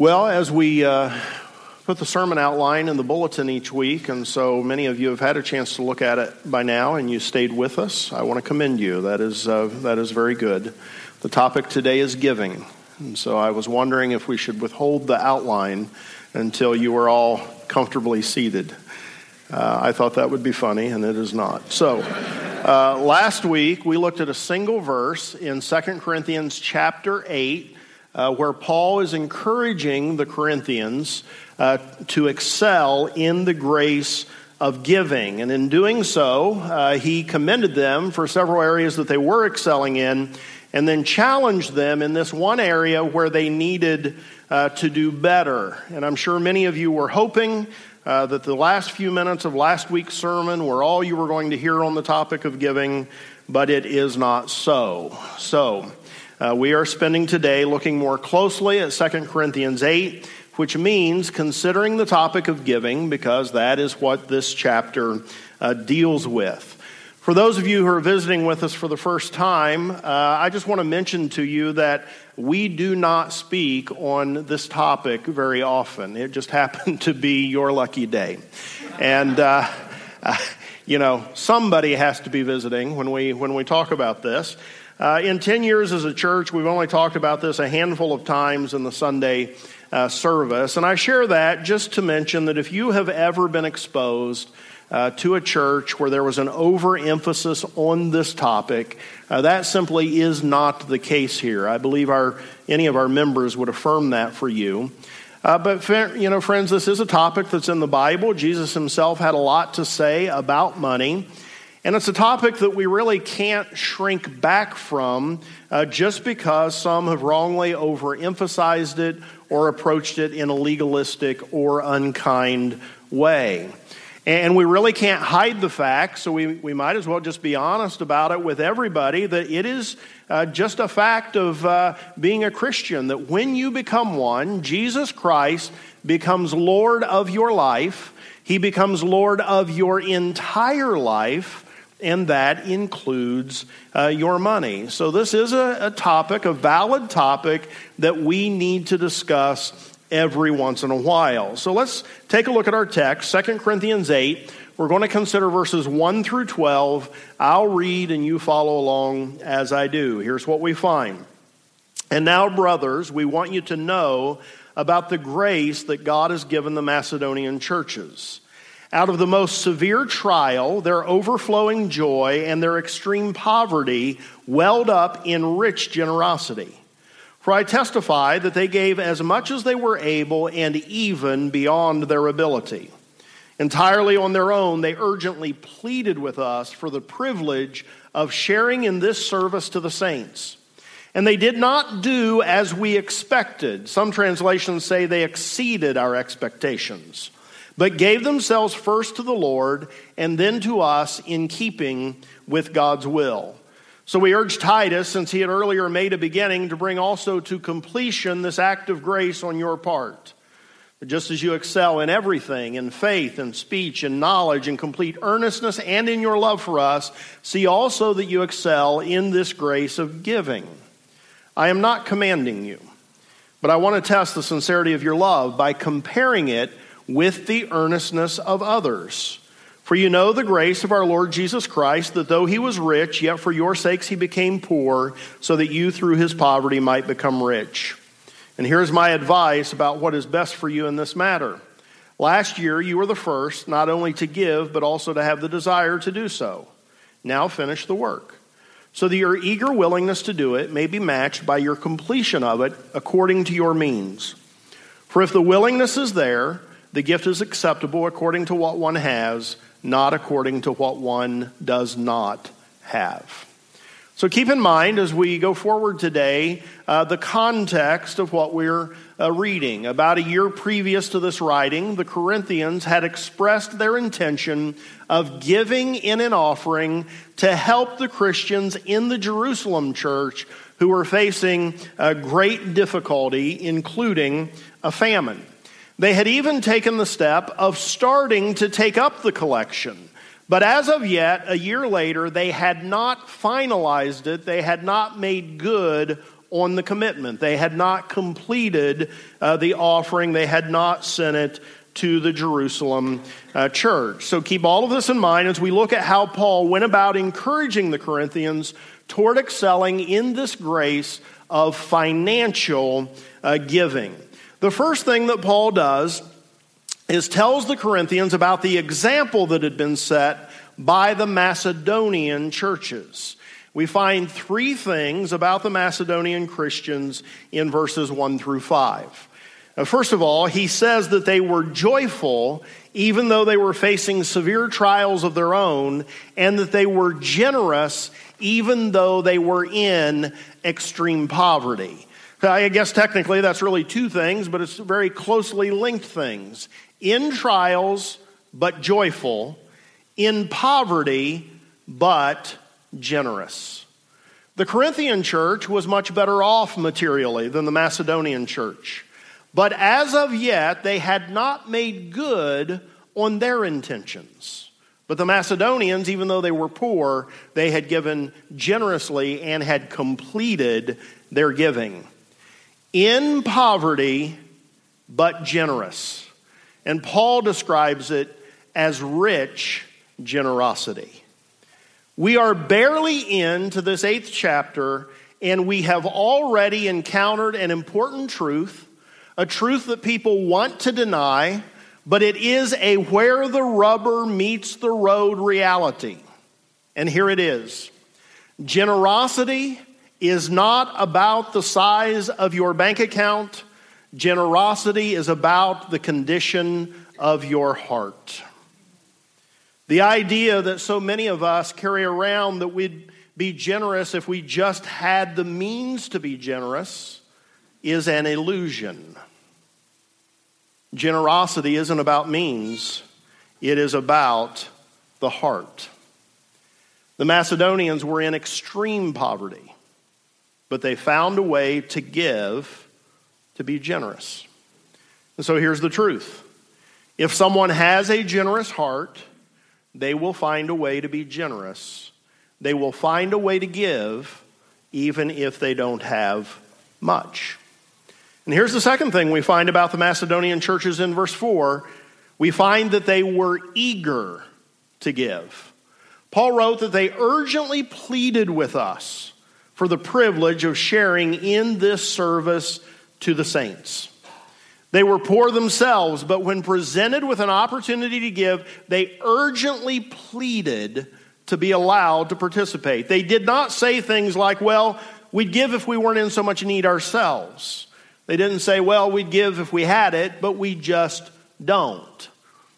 Well, as we uh, put the sermon outline in the bulletin each week, and so many of you have had a chance to look at it by now, and you stayed with us. I want to commend you. That is uh, that is very good. The topic today is giving, and so I was wondering if we should withhold the outline until you were all comfortably seated. Uh, I thought that would be funny, and it is not. So, uh, last week we looked at a single verse in 2 Corinthians chapter 8 uh, where Paul is encouraging the Corinthians uh, to excel in the grace of giving. And in doing so, uh, he commended them for several areas that they were excelling in, and then challenged them in this one area where they needed uh, to do better. And I'm sure many of you were hoping. Uh, that the last few minutes of last week's sermon were all you were going to hear on the topic of giving, but it is not so. So, uh, we are spending today looking more closely at 2 Corinthians 8, which means considering the topic of giving, because that is what this chapter uh, deals with. For those of you who are visiting with us for the first time, uh, I just want to mention to you that we do not speak on this topic very often. It just happened to be your lucky day. And, uh, you know, somebody has to be visiting when we, when we talk about this. Uh, in 10 years as a church, we've only talked about this a handful of times in the Sunday uh, service. And I share that just to mention that if you have ever been exposed uh, to a church where there was an overemphasis on this topic, uh, that simply is not the case here. I believe our, any of our members would affirm that for you. Uh, but, you know, friends, this is a topic that's in the Bible. Jesus himself had a lot to say about money. And it's a topic that we really can't shrink back from uh, just because some have wrongly overemphasized it or approached it in a legalistic or unkind way. And we really can't hide the fact, so we, we might as well just be honest about it with everybody that it is uh, just a fact of uh, being a Christian that when you become one, Jesus Christ becomes Lord of your life, He becomes Lord of your entire life and that includes uh, your money. So, this is a, a topic, a valid topic that we need to discuss every once in a while. So, let's take a look at our text, 2 Corinthians 8. We're going to consider verses 1 through 12. I'll read and you follow along as I do. Here's what we find. And now, brothers, we want you to know about the grace that God has given the Macedonian churches. Out of the most severe trial, their overflowing joy and their extreme poverty welled up in rich generosity. For I testify that they gave as much as they were able and even beyond their ability. Entirely on their own, they urgently pleaded with us for the privilege of sharing in this service to the saints. And they did not do as we expected. Some translations say they exceeded our expectations but gave themselves first to the Lord and then to us in keeping with God's will. So we urge Titus, since he had earlier made a beginning, to bring also to completion this act of grace on your part. Just as you excel in everything, in faith and speech and knowledge and complete earnestness and in your love for us, see also that you excel in this grace of giving. I am not commanding you, but I want to test the sincerity of your love by comparing it with the earnestness of others. For you know the grace of our Lord Jesus Christ, that though he was rich, yet for your sakes he became poor, so that you through his poverty might become rich. And here's my advice about what is best for you in this matter. Last year, you were the first not only to give, but also to have the desire to do so. Now finish the work, so that your eager willingness to do it may be matched by your completion of it according to your means. For if the willingness is there, the gift is acceptable according to what one has, not according to what one does not have. So keep in mind as we go forward today uh, the context of what we're uh, reading. About a year previous to this writing, the Corinthians had expressed their intention of giving in an offering to help the Christians in the Jerusalem church who were facing a great difficulty, including a famine. They had even taken the step of starting to take up the collection. But as of yet, a year later, they had not finalized it, they had not made good on the commitment. They had not completed uh, the offering, they had not sent it to the Jerusalem uh, church. So keep all of this in mind as we look at how Paul went about encouraging the Corinthians toward excelling in this grace of financial uh, giving. The first thing that Paul does is tells the Corinthians about the example that had been set by the Macedonian churches. We find three things about the Macedonian Christians in verses 1 through 5. Now, first of all, he says that they were joyful even though they were facing severe trials of their own, and that they were generous even though they were in extreme poverty. I guess technically that's really two things, but it's very closely linked things. In trials, but joyful. In poverty, but generous. The Corinthian church was much better off materially than the Macedonian church. But as of yet, they had not made good on their intentions. But the Macedonians, even though they were poor, they had given generously and had completed their giving. In poverty, but generous. And Paul describes it as rich generosity. We are barely into this eighth chapter, and we have already encountered an important truth a truth that people want to deny, but it is a where the rubber meets the road reality. And here it is generosity is not about the size of your bank account, generosity is about the condition of your heart. The idea that so many of us carry around that we'd be generous if we just had the means to be generous is an illusion. Generosity isn't about means, it is about the heart. The Macedonians were in extreme poverty, but they found a way to give, to be generous. And so here's the truth if someone has a generous heart, they will find a way to be generous. They will find a way to give, even if they don't have much. And here's the second thing we find about the Macedonian churches in verse 4 we find that they were eager to give. Paul wrote that they urgently pleaded with us for the privilege of sharing in this service to the saints. They were poor themselves, but when presented with an opportunity to give, they urgently pleaded to be allowed to participate. They did not say things like, well, we'd give if we weren't in so much need ourselves. They didn't say, well, we'd give if we had it, but we just don't.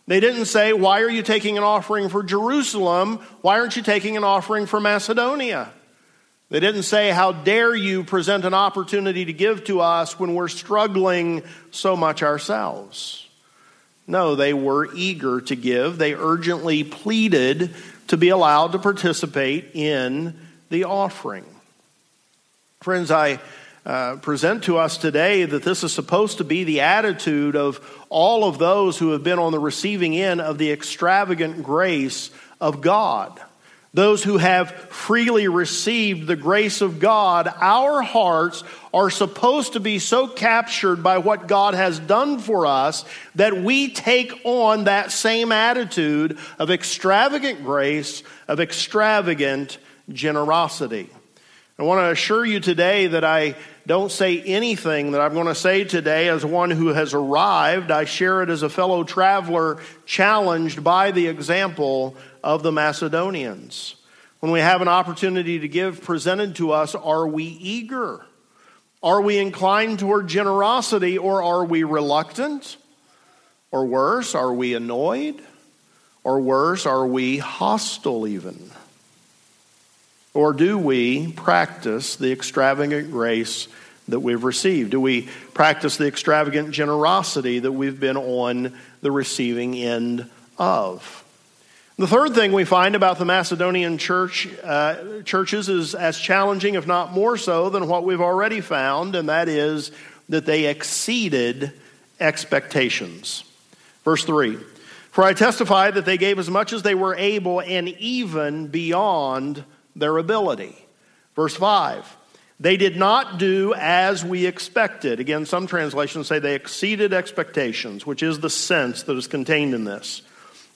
They didn't say, why are you taking an offering for Jerusalem? Why aren't you taking an offering for Macedonia? They didn't say, How dare you present an opportunity to give to us when we're struggling so much ourselves? No, they were eager to give. They urgently pleaded to be allowed to participate in the offering. Friends, I uh, present to us today that this is supposed to be the attitude of all of those who have been on the receiving end of the extravagant grace of God. Those who have freely received the grace of God, our hearts are supposed to be so captured by what God has done for us that we take on that same attitude of extravagant grace, of extravagant generosity. I want to assure you today that I don't say anything that I'm going to say today as one who has arrived. I share it as a fellow traveler challenged by the example of the Macedonians. When we have an opportunity to give presented to us, are we eager? Are we inclined toward generosity or are we reluctant? Or worse, are we annoyed? Or worse, are we hostile even? Or do we practice the extravagant grace that we've received? Do we practice the extravagant generosity that we've been on the receiving end of? The third thing we find about the Macedonian church, uh, churches is as challenging, if not more so, than what we've already found, and that is that they exceeded expectations. Verse 3 For I testify that they gave as much as they were able and even beyond their ability. Verse 5 They did not do as we expected. Again, some translations say they exceeded expectations, which is the sense that is contained in this.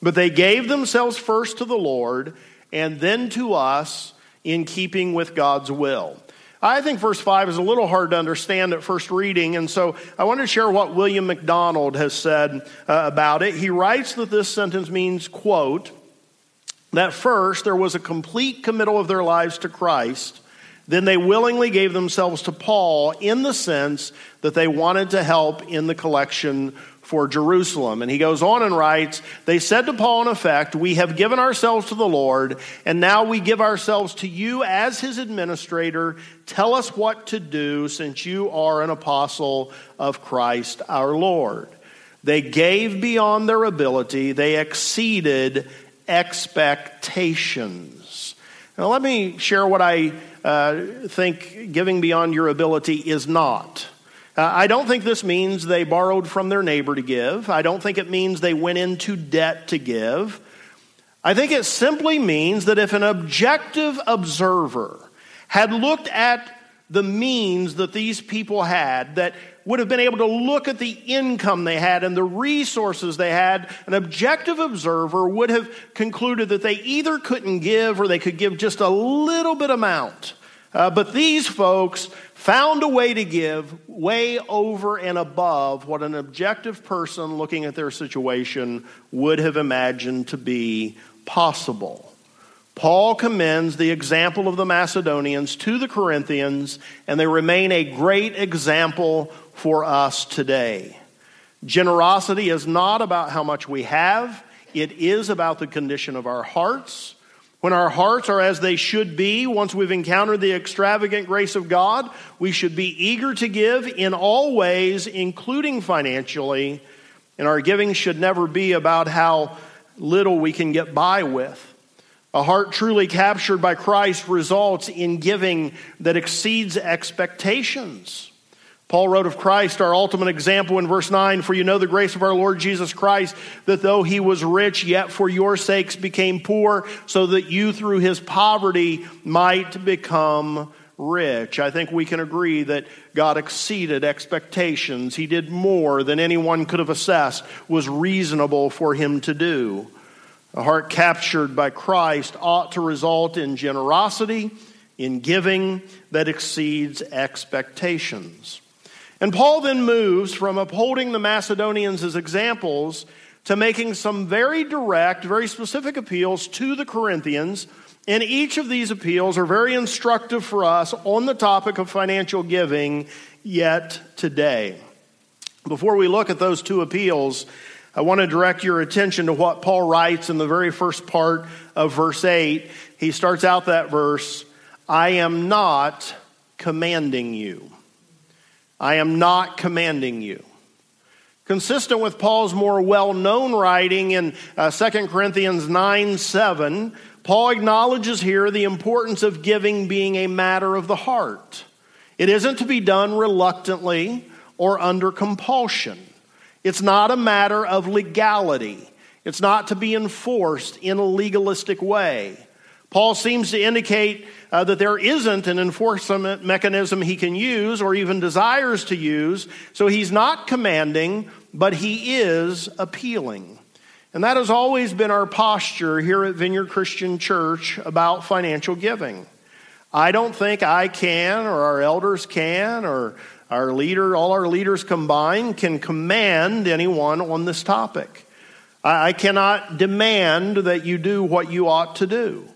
But they gave themselves first to the Lord and then to us in keeping with God's will. I think verse 5 is a little hard to understand at first reading, and so I want to share what William MacDonald has said uh, about it. He writes that this sentence means, quote, that first there was a complete committal of their lives to Christ, then they willingly gave themselves to Paul in the sense that they wanted to help in the collection for Jerusalem. And he goes on and writes, They said to Paul, in effect, We have given ourselves to the Lord, and now we give ourselves to you as his administrator. Tell us what to do, since you are an apostle of Christ our Lord. They gave beyond their ability, they exceeded expectations. Now, let me share what I uh, think giving beyond your ability is not. Uh, I don't think this means they borrowed from their neighbor to give. I don't think it means they went into debt to give. I think it simply means that if an objective observer had looked at the means that these people had, that would have been able to look at the income they had and the resources they had, an objective observer would have concluded that they either couldn't give or they could give just a little bit amount. Uh, but these folks found a way to give way over and above what an objective person looking at their situation would have imagined to be possible. Paul commends the example of the Macedonians to the Corinthians, and they remain a great example for us today. Generosity is not about how much we have, it is about the condition of our hearts when our hearts are as they should be, once we've encountered the extravagant grace of God, we should be eager to give in all ways, including financially. And our giving should never be about how little we can get by with. A heart truly captured by Christ results in giving that exceeds expectations. Paul wrote of Christ, our ultimate example, in verse 9 For you know the grace of our Lord Jesus Christ, that though he was rich, yet for your sakes became poor, so that you through his poverty might become rich. I think we can agree that God exceeded expectations. He did more than anyone could have assessed was reasonable for him to do. A heart captured by Christ ought to result in generosity, in giving that exceeds expectations. And Paul then moves from upholding the Macedonians as examples to making some very direct, very specific appeals to the Corinthians. And each of these appeals are very instructive for us on the topic of financial giving yet today. Before we look at those two appeals, I want to direct your attention to what Paul writes in the very first part of verse 8. He starts out that verse I am not commanding you. I am not commanding you. Consistent with Paul's more well known writing in uh, 2 Corinthians 9 7, Paul acknowledges here the importance of giving being a matter of the heart. It isn't to be done reluctantly or under compulsion. It's not a matter of legality. It's not to be enforced in a legalistic way. Paul seems to indicate uh, that there isn't an enforcement mechanism he can use or even desires to use. So he's not commanding, but he is appealing. And that has always been our posture here at Vineyard Christian Church about financial giving. I don't think I can, or our elders can, or our leader, all our leaders combined, can command anyone on this topic. I cannot demand that you do what you ought to do.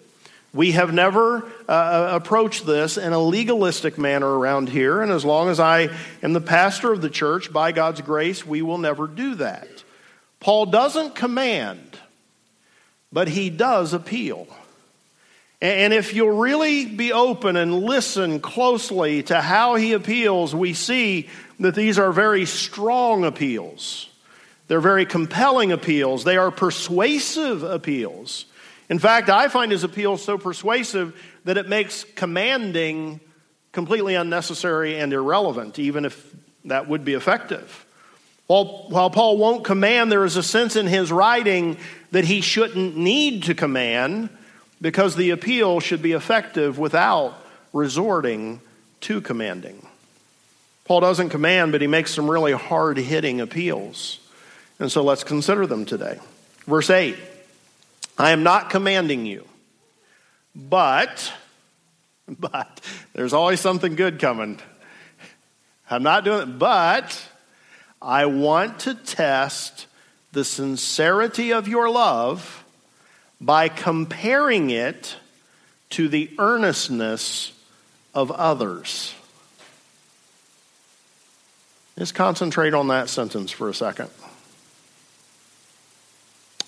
We have never uh, uh, approached this in a legalistic manner around here, and as long as I am the pastor of the church, by God's grace, we will never do that. Paul doesn't command, but he does appeal. And if you'll really be open and listen closely to how he appeals, we see that these are very strong appeals. They're very compelling appeals. They are persuasive appeals. In fact, I find his appeal so persuasive that it makes commanding completely unnecessary and irrelevant, even if that would be effective. While, while Paul won't command, there is a sense in his writing that he shouldn't need to command because the appeal should be effective without resorting to commanding. Paul doesn't command, but he makes some really hard hitting appeals. And so let's consider them today. Verse 8 I am not commanding you, but, but, there's always something good coming. I'm not doing it, but I want to test the sincerity of your love by comparing it to the earnestness of others. Just concentrate on that sentence for a second.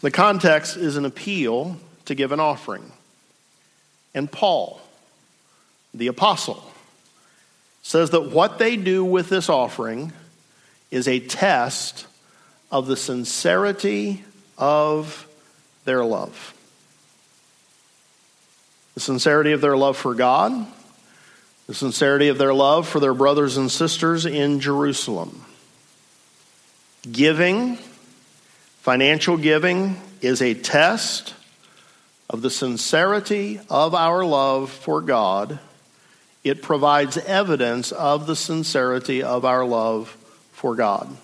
The context is an appeal to give an offering. And Paul, the apostle, says that what they do with this offering is a test of the sincerity of their love. The sincerity of their love for God the sincerity of their love for their brothers and sisters in Jerusalem. Giving, financial giving, is a test of the sincerity of our love for God. It provides evidence of the sincerity of our love for God.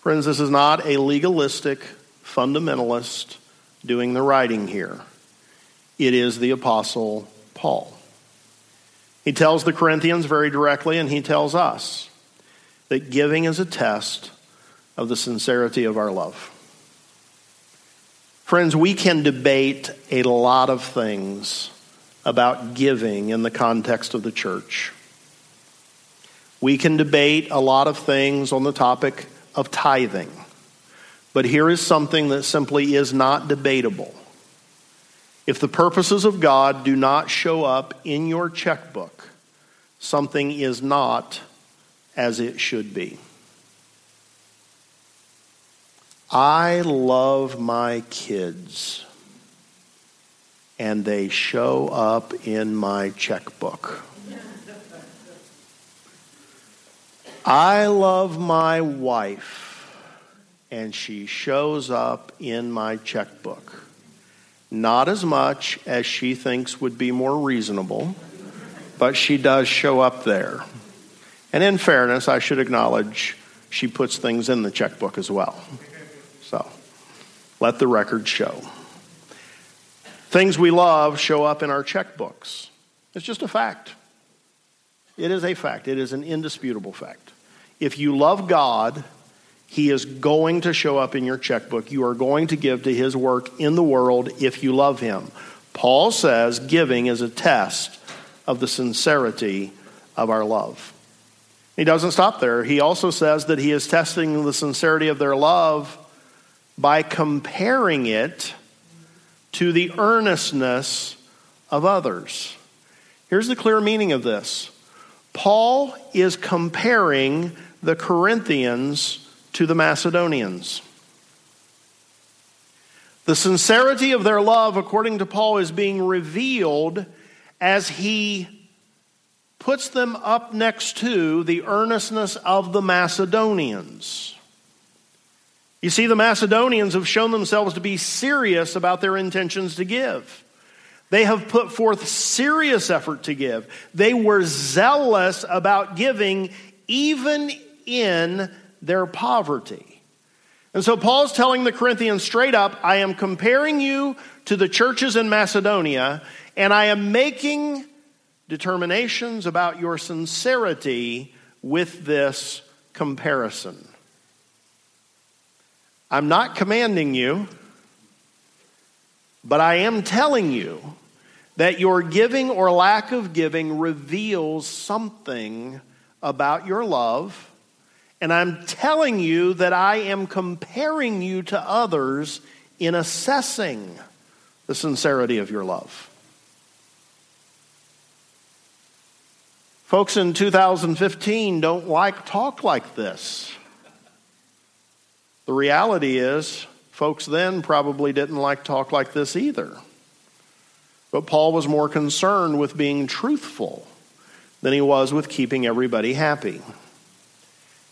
Friends, this is not a legalistic fundamentalist doing the writing here. It is the Apostle Paul. He tells the Corinthians very directly, and he tells us that giving is a test of the sincerity of our love. Friends, we can debate a lot of things about giving in the context of the church. We can debate a lot of things on the topic of tithing. But here is something that simply is not debatable. If the purposes of God do not show up in your checkbook, something is not as it should be. I love my kids, and they show up in my checkbook. I love my wife, and she shows up in my checkbook. Not as much as she thinks would be more reasonable, but she does show up there. And in fairness, I should acknowledge she puts things in the checkbook as well. Let the record show. Things we love show up in our checkbooks. It's just a fact. It is a fact. It is an indisputable fact. If you love God, he is going to show up in your checkbook. You are going to give to His work in the world if you love Him. Paul says giving is a test of the sincerity of our love. He doesn't stop there. He also says that He is testing the sincerity of their love by comparing it to the earnestness of others. Here's the clear meaning of this Paul is comparing the Corinthians to the Macedonians. The sincerity of their love, according to Paul, is being revealed as he puts them up next to the earnestness of the Macedonians. You see, the Macedonians have shown themselves to be serious about their intentions to give. They have put forth serious effort to give. They were zealous about giving, even in their poverty. And so Paul's telling the Corinthians straight up I am comparing you to the churches in Macedonia, and I am making determinations about your sincerity with this comparison. I'm not commanding you, but I am telling you that your giving or lack of giving reveals something about your love and I'm telling you that I am comparing you to others in assessing the sincerity of your love. Folks in 2015 don't like talk like this. The reality is, folks then probably didn't like talk like this either. But Paul was more concerned with being truthful than he was with keeping everybody happy.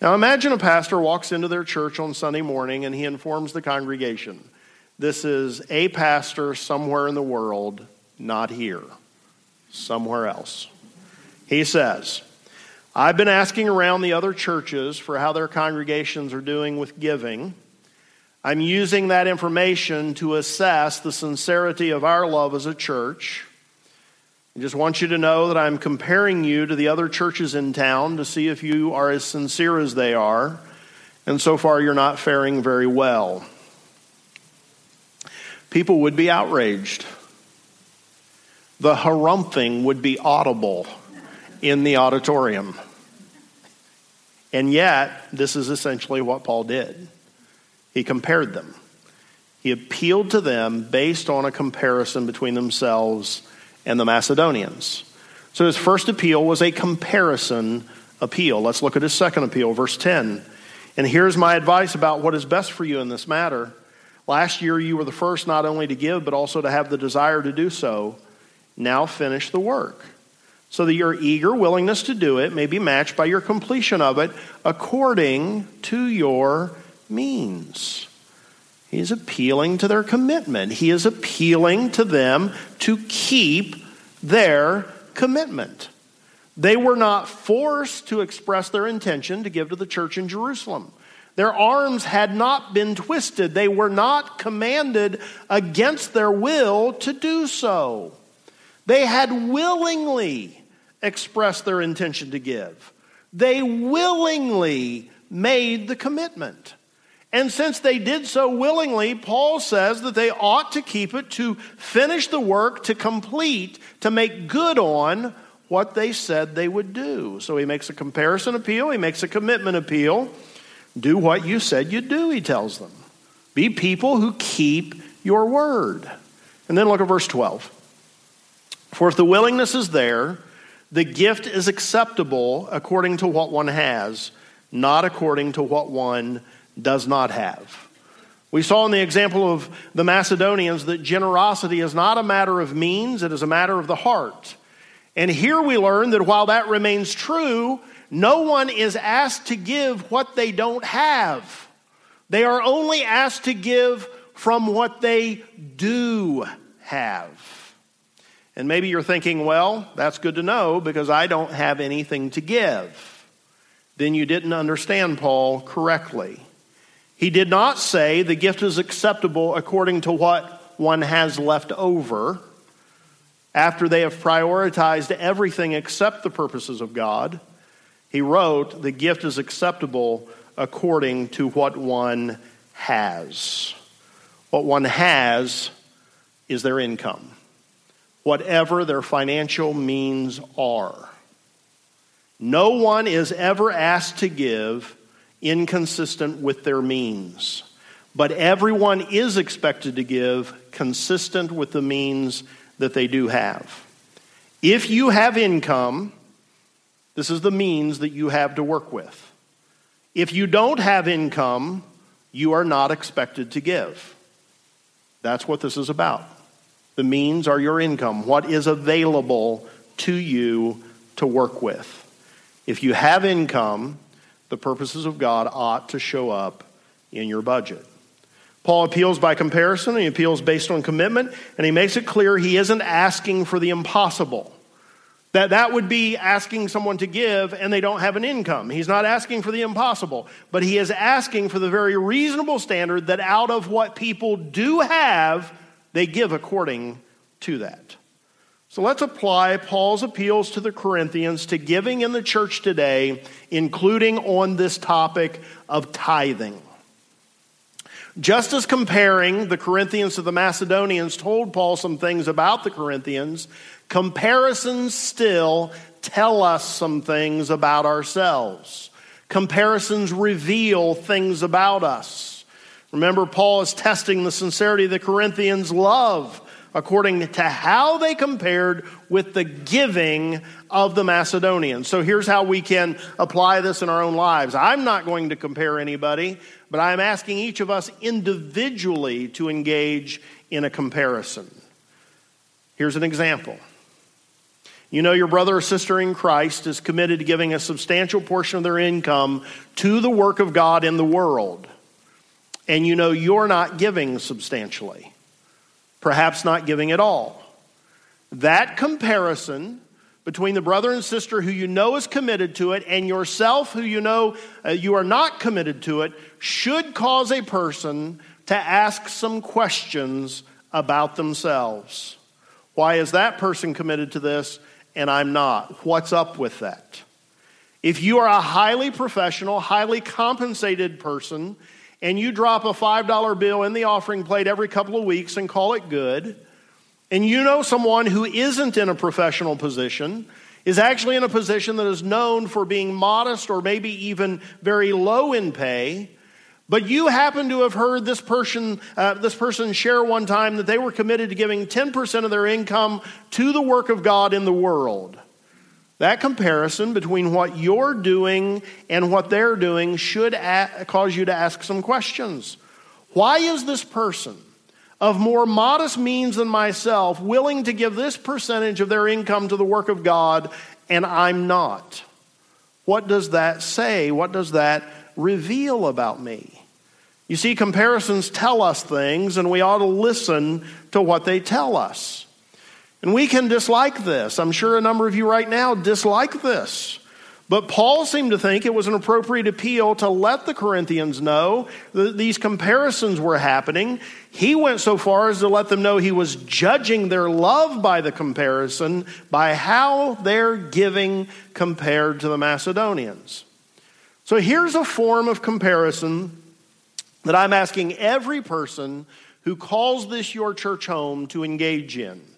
Now imagine a pastor walks into their church on Sunday morning and he informs the congregation this is a pastor somewhere in the world, not here, somewhere else. He says, I've been asking around the other churches for how their congregations are doing with giving. I'm using that information to assess the sincerity of our love as a church. I just want you to know that I'm comparing you to the other churches in town to see if you are as sincere as they are. And so far, you're not faring very well. People would be outraged. The harumphing would be audible in the auditorium. And yet, this is essentially what Paul did. He compared them. He appealed to them based on a comparison between themselves and the Macedonians. So his first appeal was a comparison appeal. Let's look at his second appeal, verse 10. And here's my advice about what is best for you in this matter. Last year, you were the first not only to give, but also to have the desire to do so. Now finish the work, so that your eager willingness to do it may be matched by your completion of it according to your means. He's appealing to their commitment. He is appealing to them to keep their commitment. They were not forced to express their intention to give to the church in Jerusalem. Their arms had not been twisted. They were not commanded against their will to do so. They had willingly expressed their intention to give. They willingly made the commitment. And since they did so willingly, Paul says that they ought to keep it to finish the work, to complete, to make good on what they said they would do. So he makes a comparison appeal, he makes a commitment appeal. Do what you said you'd do, he tells them. Be people who keep your word. And then look at verse 12. For if the willingness is there, the gift is acceptable according to what one has, not according to what one does not have. We saw in the example of the Macedonians that generosity is not a matter of means, it is a matter of the heart. And here we learn that while that remains true, no one is asked to give what they don't have. They are only asked to give from what they do have. And maybe you're thinking, well, that's good to know because I don't have anything to give. Then you didn't understand Paul correctly. He did not say the gift is acceptable according to what one has left over after they have prioritized everything except the purposes of God. He wrote, The gift is acceptable according to what one has. What one has is their income, whatever their financial means are. No one is ever asked to give inconsistent with their means. But everyone is expected to give consistent with the means that they do have. If you have income, this is the means that you have to work with. If you don't have income, you are not expected to give. That's what this is about. The means are your income, what is available to you to work with. If you have income, the purposes of God ought to show up in your budget. Paul appeals by comparison, he appeals based on commitment, and he makes it clear he isn't asking for the impossible. That that would be asking someone to give and they don't have an income. He's not asking for the impossible, but he is asking for the very reasonable standard that out of what people do have, they give according to that. So let's apply Paul's appeals to the Corinthians to giving in the church today, including on this topic of tithing. Just as comparing the Corinthians to the Macedonians told Paul some things about the Corinthians, comparisons still tell us some things about ourselves. Comparisons reveal things about us. Remember, Paul is testing the sincerity of the Corinthians' love according to how they compared with the giving of the Macedonians. So here's how we can apply this in our own lives. I'm not going to compare anybody, but I'm asking each of us individually to engage in a comparison. Here's an example. You know, your brother or sister in Christ is committed to giving a substantial portion of their income to the work of God in the world. And you know you're not giving substantially perhaps not giving at all. That comparison between the brother and sister who you know is committed to it and yourself who you know uh, you are not committed to it should cause a person to ask some questions about themselves. Why is that person committed to this and I'm not? What's up with that? If you are a highly professional, highly compensated person, and you drop a $5 bill in the offering plate every couple of weeks and call it good, and you know someone who isn't in a professional position, is actually in a position that is known for being modest or maybe even very low in pay, but you happen to have heard this person, uh, this person share one time that they were committed to giving 10% of their income to the work of God in the world. That comparison between what you're doing and what they're doing should a- cause you to ask some questions. Why is this person of more modest means than myself willing to give this percentage of their income to the work of God and I'm not? What does that say? What does that reveal about me? You see, comparisons tell us things, and we ought to listen to what they tell us. And we can dislike this. I'm sure a number of you right now dislike this. But Paul seemed to think it was an appropriate appeal to let the Corinthians know that these comparisons were happening. He went so far as to let them know he was judging their love by the comparison, by how they're giving compared to the Macedonians. So here's a form of comparison that I'm asking every person who calls this your church home to engage in.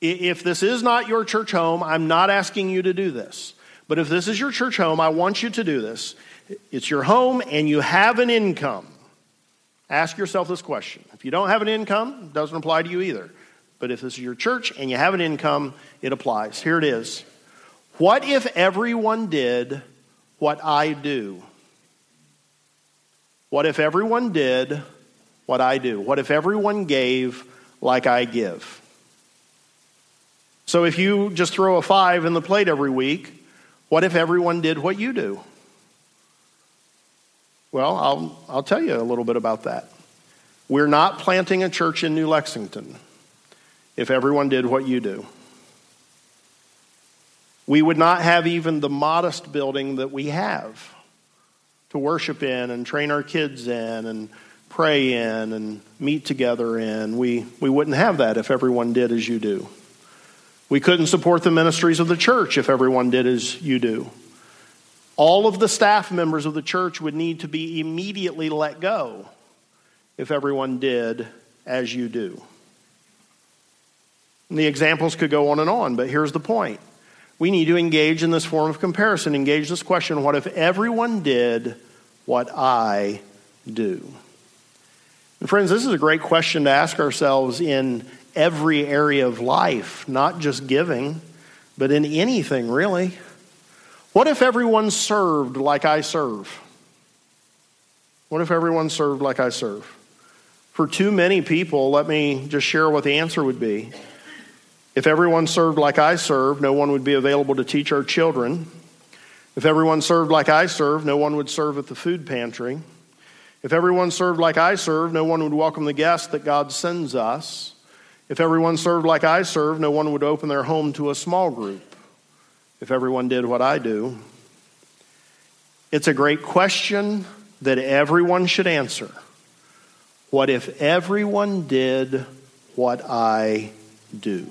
If this is not your church home, I'm not asking you to do this. But if this is your church home, I want you to do this. It's your home and you have an income. Ask yourself this question. If you don't have an income, it doesn't apply to you either. But if this is your church and you have an income, it applies. Here it is. What if everyone did what I do? What if everyone did what I do? What if everyone gave like I give? So if you just throw a five in the plate every week, what if everyone did what you do? Well, I'll, I'll tell you a little bit about that. We're not planting a church in New Lexington if everyone did what you do. We would not have even the modest building that we have to worship in and train our kids in and pray in and meet together in. We, we wouldn't have that if everyone did as you do. We couldn't support the ministries of the church if everyone did as you do. All of the staff members of the church would need to be immediately let go if everyone did as you do. And the examples could go on and on, but here's the point. We need to engage in this form of comparison, engage this question what if everyone did what I do? And friends, this is a great question to ask ourselves in every area of life, not just giving, but in anything really. What if everyone served like I serve? What if everyone served like I serve? For too many people, let me just share what the answer would be. If everyone served like I serve, no one would be available to teach our children. If everyone served like I serve, no one would serve at the food pantry. If everyone served like I serve, no one would welcome the guests that God sends us. If everyone served like I serve, no one would open their home to a small group. If everyone did what I do, it's a great question that everyone should answer. What if everyone did what I do?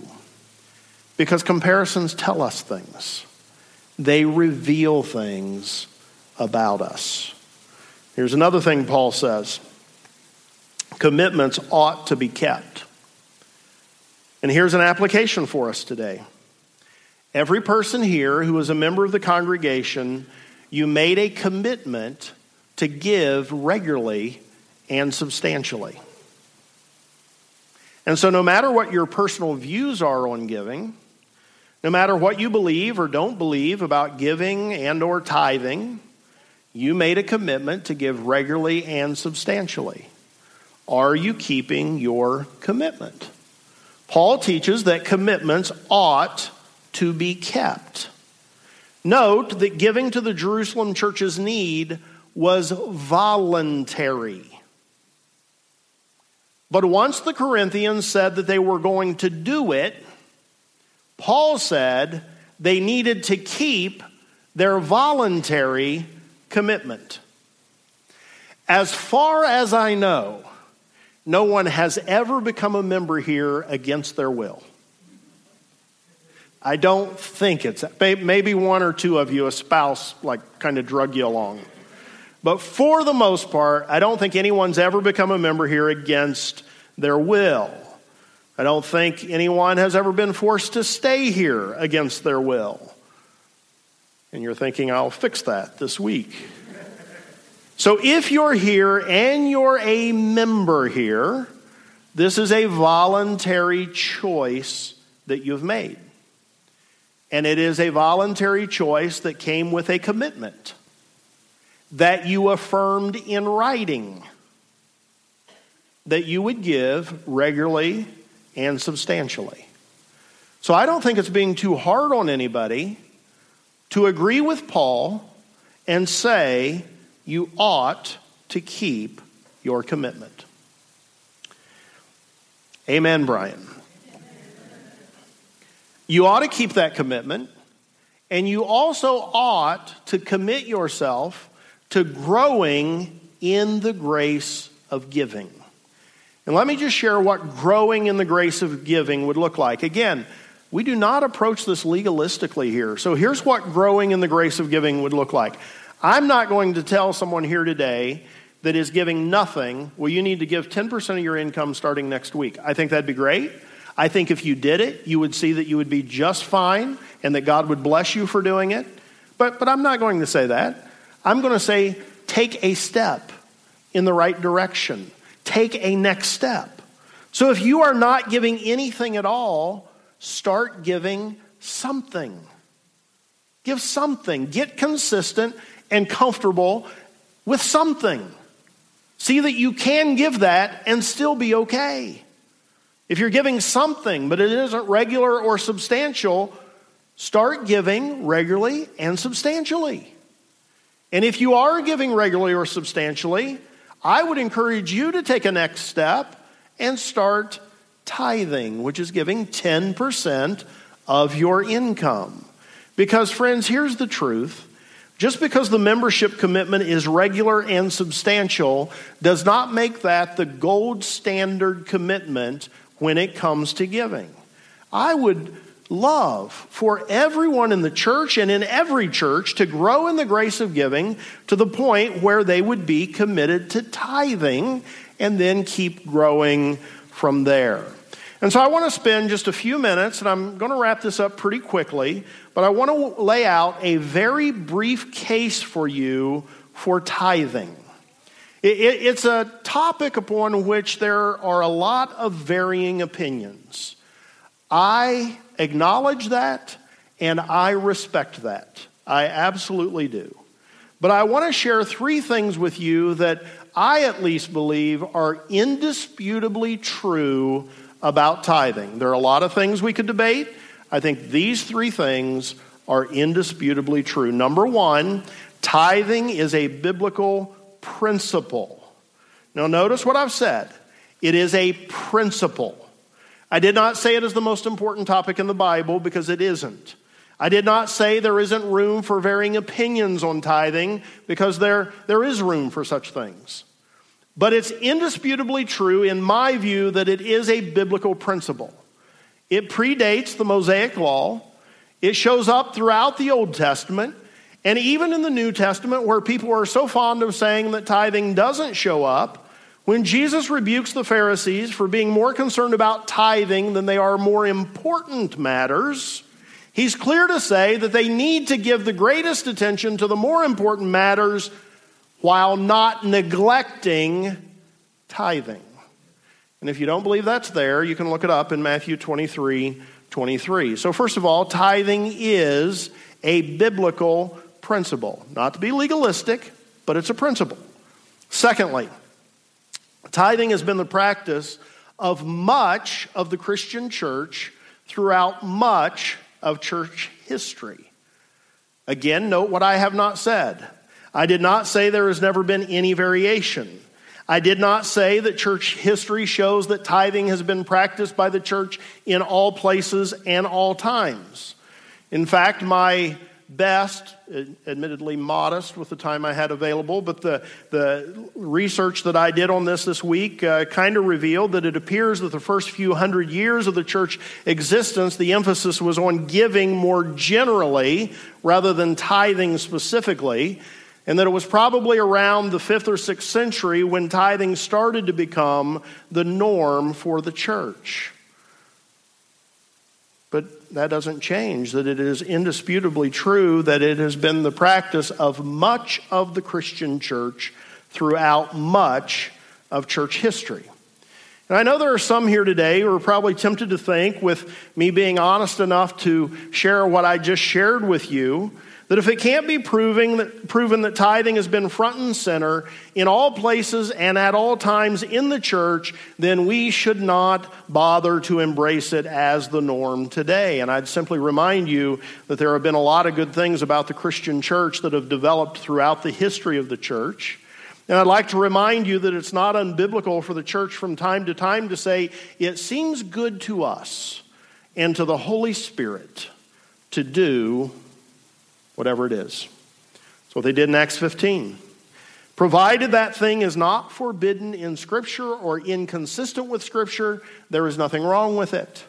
Because comparisons tell us things, they reveal things about us. Here's another thing Paul says commitments ought to be kept. And here's an application for us today. Every person here who is a member of the congregation, you made a commitment to give regularly and substantially. And so, no matter what your personal views are on giving, no matter what you believe or don't believe about giving and or tithing, you made a commitment to give regularly and substantially. Are you keeping your commitment? Paul teaches that commitments ought to be kept. Note that giving to the Jerusalem church's need was voluntary. But once the Corinthians said that they were going to do it, Paul said, they needed to keep their voluntary commitment. As far as I know, no one has ever become a member here against their will. I don't think it's maybe one or two of you, a spouse, like kind of drug you along. But for the most part, I don't think anyone's ever become a member here against their will. I don't think anyone has ever been forced to stay here against their will. And you're thinking, I'll fix that this week. So if you're here and you're a member here, this is a voluntary choice that you've made. And it is a voluntary choice that came with a commitment that you affirmed in writing that you would give regularly and substantially. So I don't think it's being too hard on anybody to agree with Paul and say you ought to keep your commitment. Amen, Brian. You ought to keep that commitment, and you also ought to commit yourself to growing in the grace of giving. And let me just share what growing in the grace of giving would look like. Again, we do not approach this legalistically here. So here's what growing in the grace of giving would look like. I'm not going to tell someone here today that is giving nothing, well, you need to give 10% of your income starting next week. I think that'd be great. I think if you did it, you would see that you would be just fine and that God would bless you for doing it. But, but I'm not going to say that. I'm going to say take a step in the right direction, take a next step. So if you are not giving anything at all, start giving something. Give something. Get consistent and comfortable with something. See that you can give that and still be okay. If you're giving something, but it isn't regular or substantial, start giving regularly and substantially. And if you are giving regularly or substantially, I would encourage you to take a next step and start tithing, which is giving 10% of your income. Because, friends, here's the truth just because the membership commitment is regular and substantial does not make that the gold standard commitment when it comes to giving. I would love for everyone in the church and in every church to grow in the grace of giving to the point where they would be committed to tithing and then keep growing from there. And so I want to spend just a few minutes, and I'm going to wrap this up pretty quickly, but I want to lay out a very brief case for you for tithing. It's a topic upon which there are a lot of varying opinions. I acknowledge that and I respect that. I absolutely do. But I want to share three things with you that I at least believe are indisputably true about tithing. There are a lot of things we could debate. I think these three things are indisputably true. Number one, tithing is a biblical principle. Now, notice what I've said it is a principle. I did not say it is the most important topic in the Bible because it isn't. I did not say there isn't room for varying opinions on tithing because there, there is room for such things. But it's indisputably true, in my view, that it is a biblical principle. It predates the Mosaic Law, it shows up throughout the Old Testament, and even in the New Testament, where people are so fond of saying that tithing doesn't show up, when Jesus rebukes the Pharisees for being more concerned about tithing than they are more important matters, he's clear to say that they need to give the greatest attention to the more important matters while not neglecting tithing. And if you don't believe that's there, you can look it up in Matthew 23 23. So, first of all, tithing is a biblical principle. Not to be legalistic, but it's a principle. Secondly, tithing has been the practice of much of the Christian church throughout much of church history. Again, note what I have not said. I did not say there has never been any variation. I did not say that church history shows that tithing has been practiced by the church in all places and all times. In fact, my best, admittedly modest with the time I had available, but the, the research that I did on this this week uh, kind of revealed that it appears that the first few hundred years of the church existence, the emphasis was on giving more generally rather than tithing specifically, and that it was probably around the fifth or sixth century when tithing started to become the norm for the church. But that doesn't change that it is indisputably true that it has been the practice of much of the Christian church throughout much of church history. And I know there are some here today who are probably tempted to think, with me being honest enough to share what I just shared with you, that if it can't be proving that, proven that tithing has been front and center in all places and at all times in the church, then we should not bother to embrace it as the norm today. And I'd simply remind you that there have been a lot of good things about the Christian church that have developed throughout the history of the church. And I'd like to remind you that it's not unbiblical for the church from time to time to say, it seems good to us and to the Holy Spirit to do whatever it is. That's what they did in Acts 15. Provided that thing is not forbidden in Scripture or inconsistent with Scripture, there is nothing wrong with it.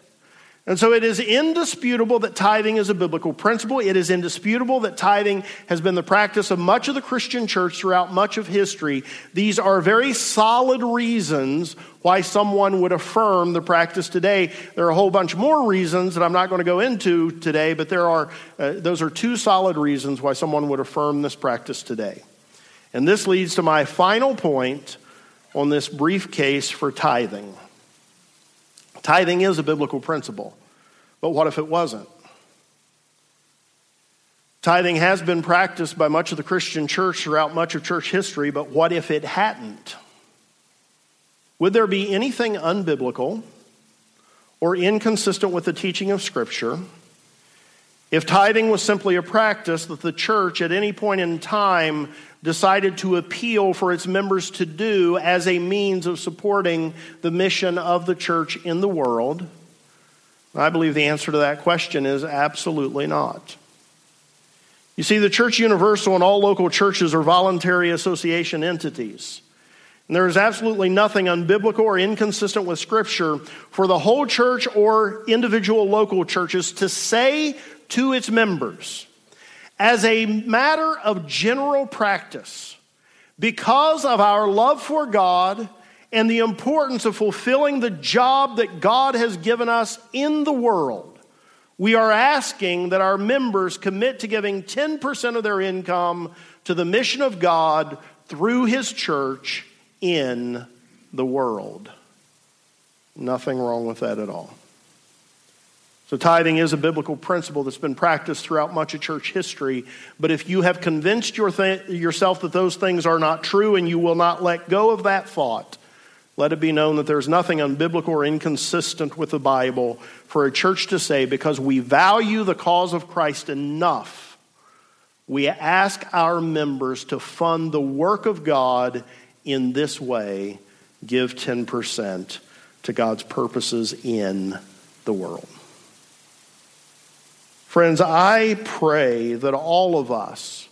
And so it is indisputable that tithing is a biblical principle. It is indisputable that tithing has been the practice of much of the Christian church throughout much of history. These are very solid reasons why someone would affirm the practice today. There are a whole bunch more reasons that I'm not going to go into today, but there are, uh, those are two solid reasons why someone would affirm this practice today. And this leads to my final point on this brief case for tithing. Tithing is a biblical principle, but what if it wasn't? Tithing has been practiced by much of the Christian church throughout much of church history, but what if it hadn't? Would there be anything unbiblical or inconsistent with the teaching of Scripture if tithing was simply a practice that the church at any point in time decided to appeal for its members to do as a means of supporting the mission of the church in the world? I believe the answer to that question is absolutely not. You see, the Church Universal and all local churches are voluntary association entities. And there is absolutely nothing unbiblical or inconsistent with Scripture for the whole church or individual local churches to say to its members, as a matter of general practice, because of our love for God and the importance of fulfilling the job that God has given us in the world, we are asking that our members commit to giving 10% of their income to the mission of God through His church in the world. Nothing wrong with that at all. So, tithing is a biblical principle that's been practiced throughout much of church history. But if you have convinced your th- yourself that those things are not true and you will not let go of that thought, let it be known that there's nothing unbiblical or inconsistent with the Bible for a church to say, because we value the cause of Christ enough, we ask our members to fund the work of God in this way give 10% to God's purposes in the world. Friends, I pray that all of us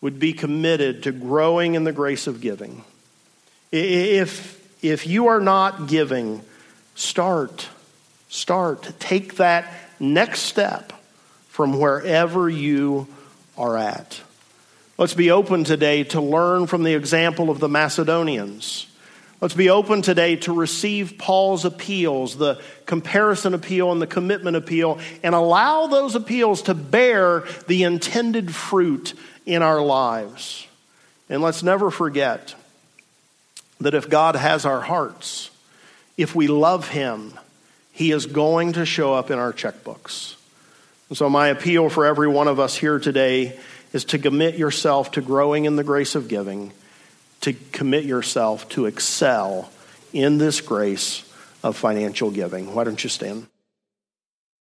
would be committed to growing in the grace of giving. If, if you are not giving, start. Start. Take that next step from wherever you are at. Let's be open today to learn from the example of the Macedonians. Let's be open today to receive Paul's appeals, the comparison appeal and the commitment appeal, and allow those appeals to bear the intended fruit in our lives. And let's never forget that if God has our hearts, if we love Him, He is going to show up in our checkbooks. And so, my appeal for every one of us here today is to commit yourself to growing in the grace of giving to commit yourself to excel in this grace of financial giving. Why don't you stand?